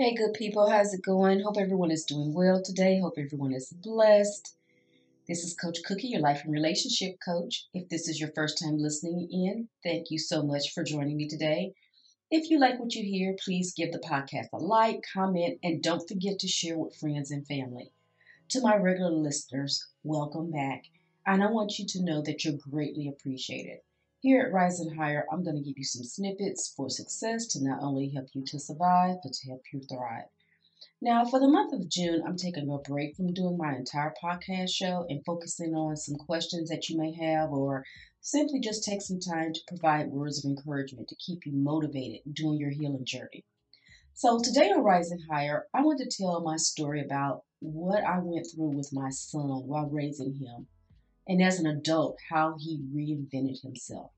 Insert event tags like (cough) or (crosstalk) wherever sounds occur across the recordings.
Hey, good people, how's it going? Hope everyone is doing well today. Hope everyone is blessed. This is Coach Cookie, your life and relationship coach. If this is your first time listening in, thank you so much for joining me today. If you like what you hear, please give the podcast a like, comment, and don't forget to share with friends and family. To my regular listeners, welcome back. And I want you to know that you're greatly appreciated. Here at Rising Higher, I'm going to give you some snippets for success to not only help you to survive, but to help you thrive. Now, for the month of June, I'm taking a break from doing my entire podcast show and focusing on some questions that you may have, or simply just take some time to provide words of encouragement to keep you motivated during your healing journey. So, today on Rising Higher, I want to tell my story about what I went through with my son while raising him and as an adult, how he reinvented himself.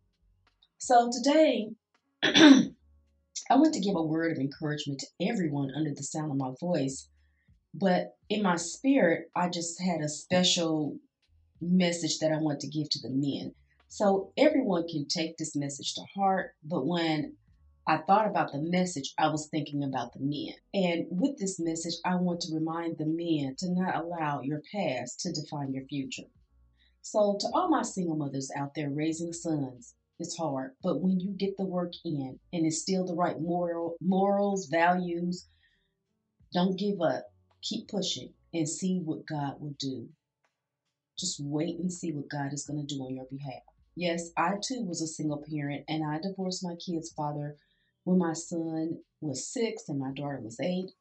So today, (clears throat) I want to give a word of encouragement to everyone under the sound of my voice, but in my spirit, I just had a special message that I want to give to the men. So everyone can take this message to heart, but when I thought about the message, I was thinking about the men. And with this message, I want to remind the men to not allow your past to define your future. So, to all my single mothers out there raising sons, it's hard, but when you get the work in and instill the right moral morals, values, don't give up. Keep pushing and see what God will do. Just wait and see what God is going to do on your behalf. Yes, I too was a single parent and I divorced my kid's father when my son was six and my daughter was eight.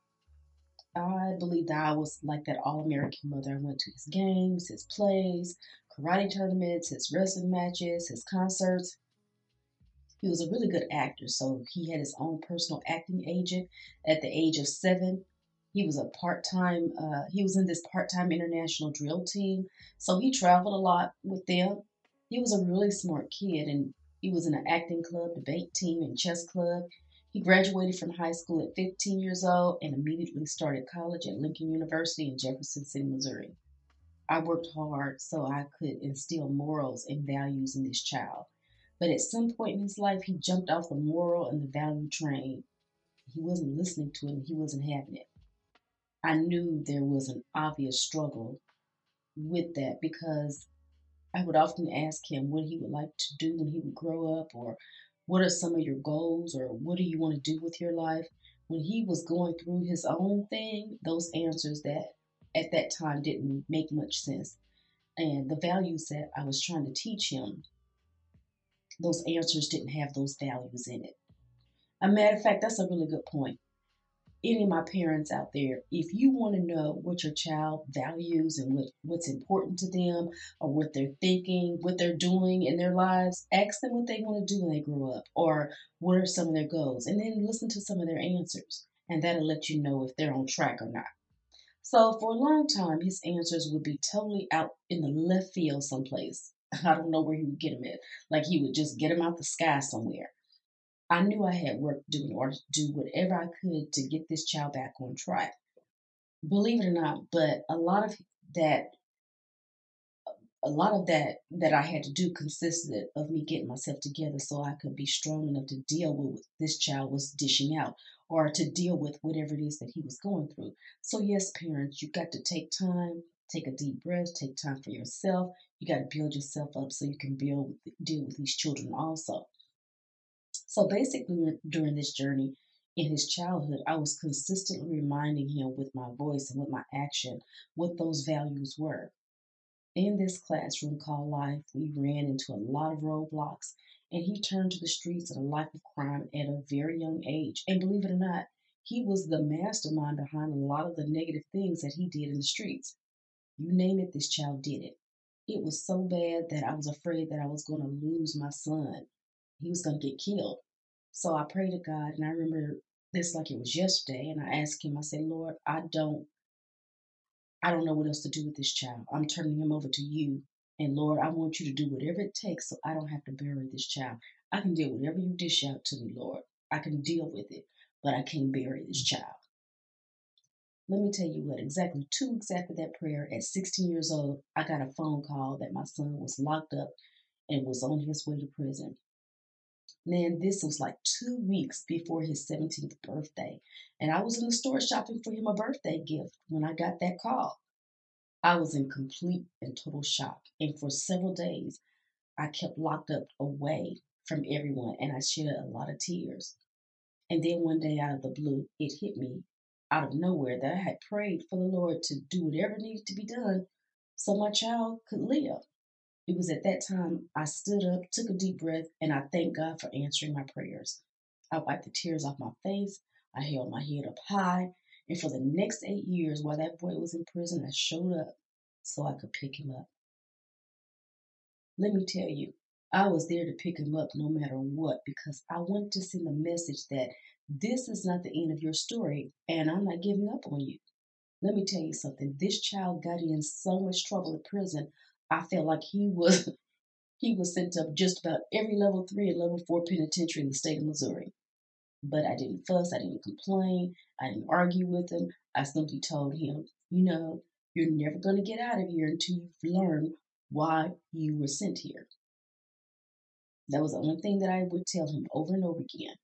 I believe that I was like that all American mother. I went to his games, his plays, karate tournaments, his wrestling matches, his concerts. He was a really good actor, so he had his own personal acting agent at the age of seven. He was a part time, uh, he was in this part time international drill team, so he traveled a lot with them. He was a really smart kid, and he was in an acting club, debate team, and chess club. He graduated from high school at 15 years old and immediately started college at Lincoln University in Jefferson City, Missouri. I worked hard so I could instill morals and values in this child. But at some point in his life, he jumped off the moral and the value train. He wasn't listening to it and he wasn't having it. I knew there was an obvious struggle with that because I would often ask him what he would like to do when he would grow up, or what are some of your goals, or what do you want to do with your life. When he was going through his own thing, those answers that at that time didn't make much sense. And the values that I was trying to teach him, those answers didn't have those values in it. A matter of fact, that's a really good point. Any of my parents out there, if you want to know what your child values and what, what's important to them or what they're thinking, what they're doing in their lives, ask them what they want to do when they grow up or what are some of their goals and then listen to some of their answers. And that'll let you know if they're on track or not. So for a long time, his answers would be totally out in the left field someplace. (laughs) I don't know where he would get them at. Like he would just get them out the sky somewhere. I knew I had work to do in order to do whatever I could to get this child back on track. Believe it or not, but a lot of that a lot of that that I had to do consisted of me getting myself together so I could be strong enough to deal with what this child was dishing out or to deal with whatever it is that he was going through. So yes, parents, you got to take time, take a deep breath, take time for yourself. You got to build yourself up so you can build deal with these children also. So basically during this journey in his childhood, I was consistently reminding him with my voice and with my action what those values were. In this classroom called life, we ran into a lot of roadblocks, and he turned to the streets and a life of crime at a very young age. And believe it or not, he was the mastermind behind a lot of the negative things that he did in the streets. You name it, this child did it. It was so bad that I was afraid that I was going to lose my son. He was going to get killed. So I prayed to God, and I remember this like it was yesterday, and I asked him, I said, Lord, I don't I don't know what else to do with this child. I'm turning him over to you. And Lord, I want you to do whatever it takes so I don't have to bury this child. I can deal whatever you dish out to me, Lord. I can deal with it, but I can't bury this child. Let me tell you what, exactly two weeks after that prayer, at 16 years old, I got a phone call that my son was locked up and was on his way to prison. Man, this was like two weeks before his 17th birthday. And I was in the store shopping for him a birthday gift when I got that call. I was in complete and total shock. And for several days, I kept locked up away from everyone and I shed a lot of tears. And then one day out of the blue, it hit me out of nowhere that I had prayed for the Lord to do whatever needed to be done so my child could live. It was at that time I stood up, took a deep breath, and I thanked God for answering my prayers. I wiped the tears off my face. I held my head up high. And for the next eight years, while that boy was in prison, I showed up so I could pick him up. Let me tell you, I was there to pick him up no matter what because I wanted to send a message that this is not the end of your story and I'm not giving up on you. Let me tell you something. This child got in so much trouble in prison. I felt like he was (laughs) he was sent up just about every level three and level four penitentiary in the state of Missouri. But I didn't fuss, I didn't complain, I didn't argue with him. I simply told him, you know, you're never going to get out of here until you've learned why you were sent here. That was the only thing that I would tell him over and over again.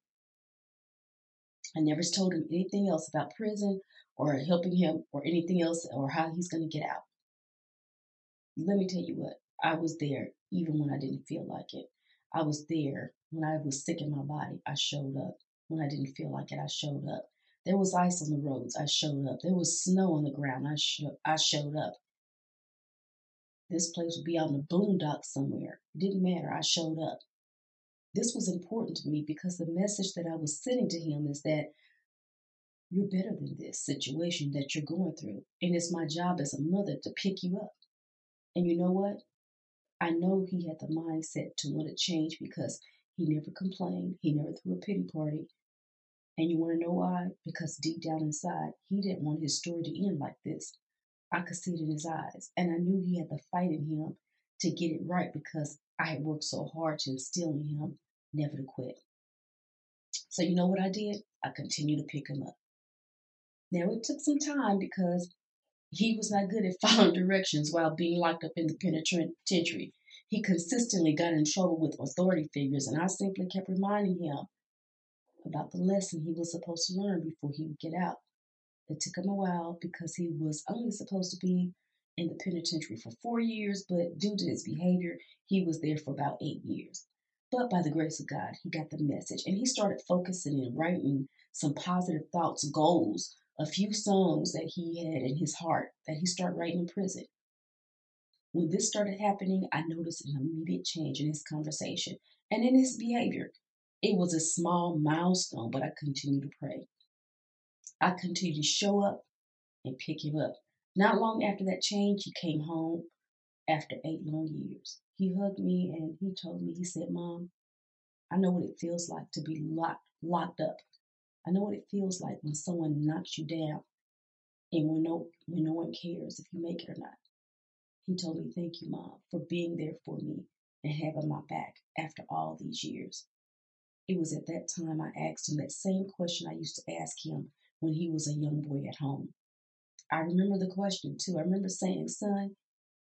I never told him anything else about prison or helping him or anything else or how he's going to get out let me tell you what, I was there even when I didn't feel like it. I was there when I was sick in my body. I showed up. When I didn't feel like it, I showed up. There was ice on the roads. I showed up. There was snow on the ground. I, sh- I showed up. This place would be in the boondocks somewhere. It didn't matter. I showed up. This was important to me because the message that I was sending to him is that you're better than this situation that you're going through. And it's my job as a mother to pick you up. And you know what? I know he had the mindset to want to change because he never complained. He never threw a pity party. And you want to know why? Because deep down inside, he didn't want his story to end like this. I could see it in his eyes. And I knew he had the fight in him to get it right because I had worked so hard to instill in him never to quit. So, you know what I did? I continued to pick him up. Now, it took some time because he was not good at (laughs) following directions while being locked up in the penitentiary. He consistently got in trouble with authority figures, and I simply kept reminding him about the lesson he was supposed to learn before he would get out. It took him a while because he was only supposed to be in the penitentiary for four years, but due to his behavior, he was there for about eight years. But by the grace of God, he got the message and he started focusing and writing some positive thoughts, goals a few songs that he had in his heart that he started writing in prison. When this started happening, I noticed an immediate change in his conversation and in his behavior. It was a small milestone, but I continued to pray. I continued to show up and pick him up. Not long after that change, he came home after eight long years. He hugged me and he told me, he said, Mom, I know what it feels like to be locked, locked up I know what it feels like when someone knocks you down and when no, when no one cares if you make it or not. He told me, Thank you, Mom, for being there for me and having my back after all these years. It was at that time I asked him that same question I used to ask him when he was a young boy at home. I remember the question too. I remember saying, Son,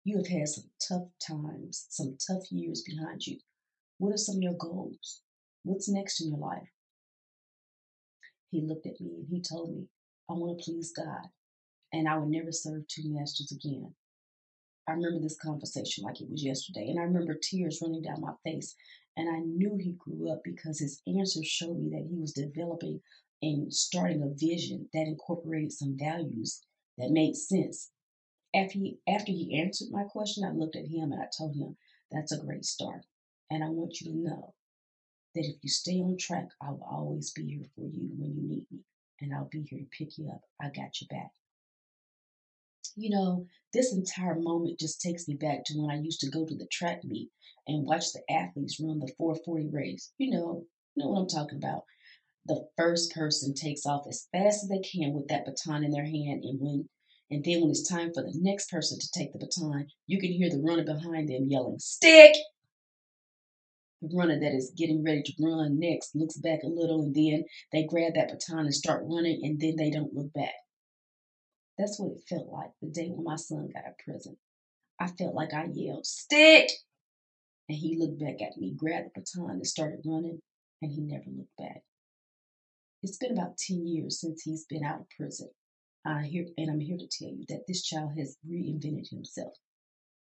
you have had some tough times, some tough years behind you. What are some of your goals? What's next in your life? He looked at me and he told me, I want to please God and I would never serve two masters again. I remember this conversation like it was yesterday, and I remember tears running down my face. And I knew he grew up because his answers showed me that he was developing and starting a vision that incorporated some values that made sense. After he, after he answered my question, I looked at him and I told him, That's a great start. And I want you to know that if you stay on track, I will always be here for you when you need me, and I'll be here to pick you up. I got your back. You know, this entire moment just takes me back to when I used to go to the track meet and watch the athletes run the 440 race. You know, you know what I'm talking about. The first person takes off as fast as they can with that baton in their hand, and when and then when it's time for the next person to take the baton, you can hear the runner behind them yelling, "Stick!" The runner that is getting ready to run next looks back a little and then they grab that baton and start running and then they don't look back. That's what it felt like the day when my son got out of prison. I felt like I yelled, Stick! And he looked back at me, grabbed the baton, and started running. and he never looked back. It's been about 10 years since he's been out of prison. I hear, and I'm here to tell you that this child has reinvented himself.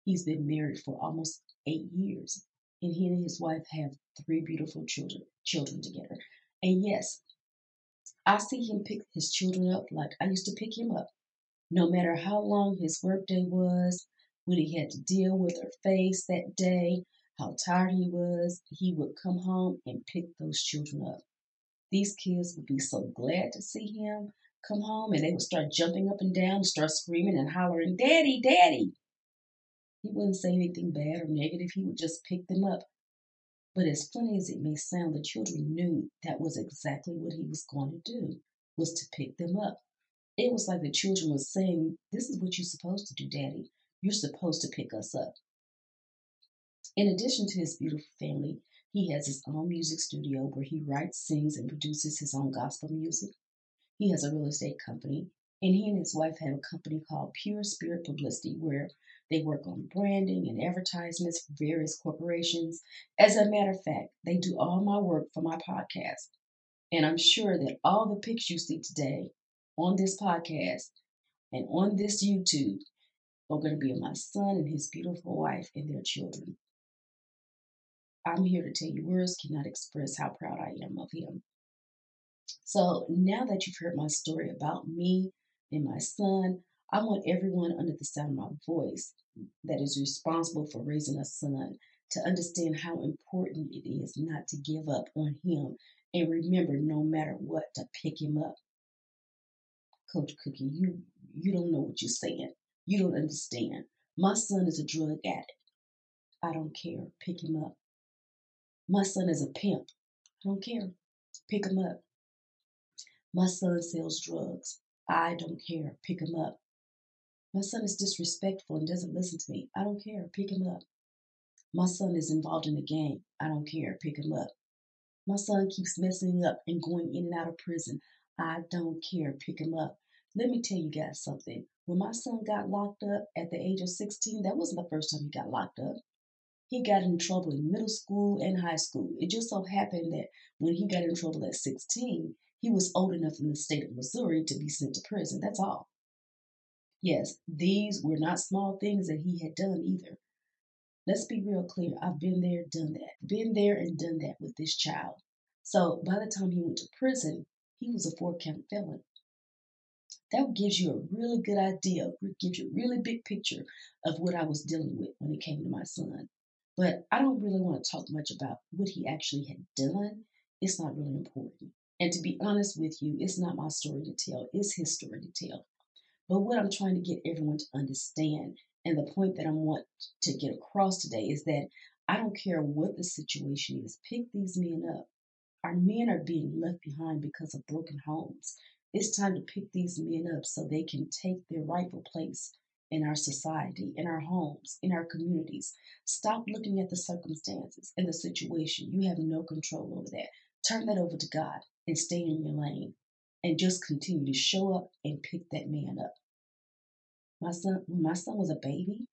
He's been married for almost eight years, and he and his wife have three beautiful children, children together. And yes, I see him pick his children up like I used to pick him up. No matter how long his workday was, when he had to deal with her face that day, how tired he was, he would come home and pick those children up. These kids would be so glad to see him come home and they would start jumping up and down, start screaming and hollering, Daddy, Daddy. He wouldn't say anything bad or negative, he would just pick them up. But as funny as it may sound, the children knew that was exactly what he was going to do, was to pick them up. It was like the children were saying, This is what you're supposed to do, Daddy. You're supposed to pick us up. In addition to his beautiful family, he has his own music studio where he writes, sings, and produces his own gospel music. He has a real estate company, and he and his wife have a company called Pure Spirit Publicity where they work on branding and advertisements for various corporations. As a matter of fact, they do all my work for my podcast. And I'm sure that all the pics you see today on this podcast and on this YouTube are going to be of my son and his beautiful wife and their children. I'm here to tell you words cannot express how proud I am of him. So now that you've heard my story about me and my son, I want everyone under the sound of my voice that is responsible for raising a son to understand how important it is not to give up on him and remember no matter what to pick him up. Coach Cookie, you you don't know what you're saying. You don't understand. My son is a drug addict. I don't care. Pick him up. My son is a pimp. I don't care. Pick him up. My son sells drugs. I don't care. Pick him up. My son is disrespectful and doesn't listen to me. I don't care. Pick him up. My son is involved in a gang. I don't care. Pick him up. My son keeps messing up and going in and out of prison. I don't care. Pick him up. Let me tell you guys something. When my son got locked up at the age of 16, that wasn't the first time he got locked up. He got in trouble in middle school and high school. It just so happened that when he got in trouble at 16, he was old enough in the state of Missouri to be sent to prison. That's all. Yes, these were not small things that he had done either. Let's be real clear. I've been there, done that. Been there and done that with this child. So by the time he went to prison, he was a four count felon. That gives you a really good idea, gives you a really big picture of what I was dealing with when it came to my son. But I don't really want to talk much about what he actually had done. It's not really important. And to be honest with you, it's not my story to tell, it's his story to tell. But what I'm trying to get everyone to understand, and the point that I want to get across today is that I don't care what the situation is, pick these men up. Our men are being left behind because of broken homes. It's time to pick these men up so they can take their rightful place in our society, in our homes, in our communities. Stop looking at the circumstances and the situation. You have no control over that. Turn that over to God and stay in your lane and just continue to show up and pick that man up. My son, when my son was a baby,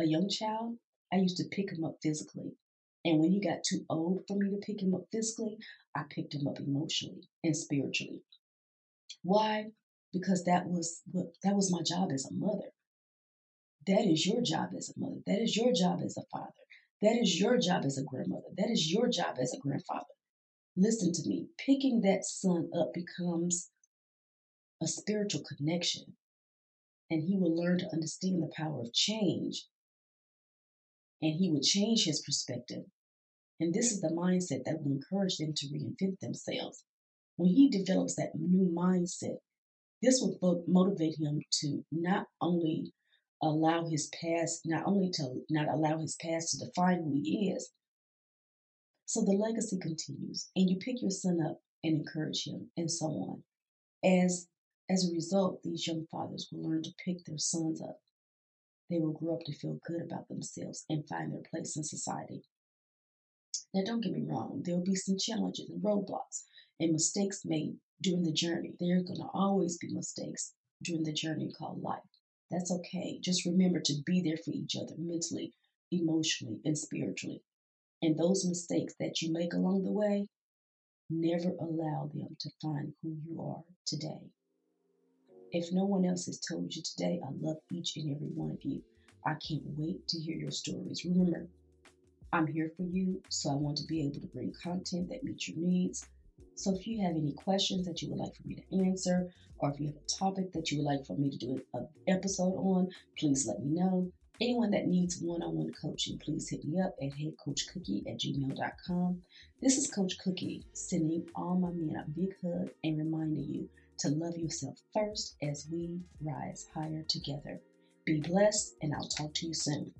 a young child, I used to pick him up physically. And when he got too old for me to pick him up physically, I picked him up emotionally and spiritually. Why? Because that was that was my job as a mother. That is your job as a mother. That is your job as a father. That is your job as a grandmother. That is your job as a grandfather. Listen to me. Picking that son up becomes a spiritual connection, and he will learn to understand the power of change, and he will change his perspective. And this is the mindset that will encourage them to reinvent themselves. When he develops that new mindset, this will motivate him to not only allow his past, not only to not allow his past to define who he is, so the legacy continues, and you pick your son up and encourage him, and so on. As as a result, these young fathers will learn to pick their sons up. They will grow up to feel good about themselves and find their place in society. Now, don't get me wrong, there will be some challenges and roadblocks and mistakes made during the journey. There are going to always be mistakes during the journey called life. That's okay. Just remember to be there for each other mentally, emotionally, and spiritually. And those mistakes that you make along the way, Never allow them to find who you are today. If no one else has told you today, I love each and every one of you. I can't wait to hear your stories. Remember, I'm here for you, so I want to be able to bring content that meets your needs. So if you have any questions that you would like for me to answer, or if you have a topic that you would like for me to do an episode on, please let me know. Anyone that needs one on one coaching, please hit me up at heycoachcookie at gmail.com. This is Coach Cookie sending all my men a big hug and reminding you to love yourself first as we rise higher together. Be blessed, and I'll talk to you soon.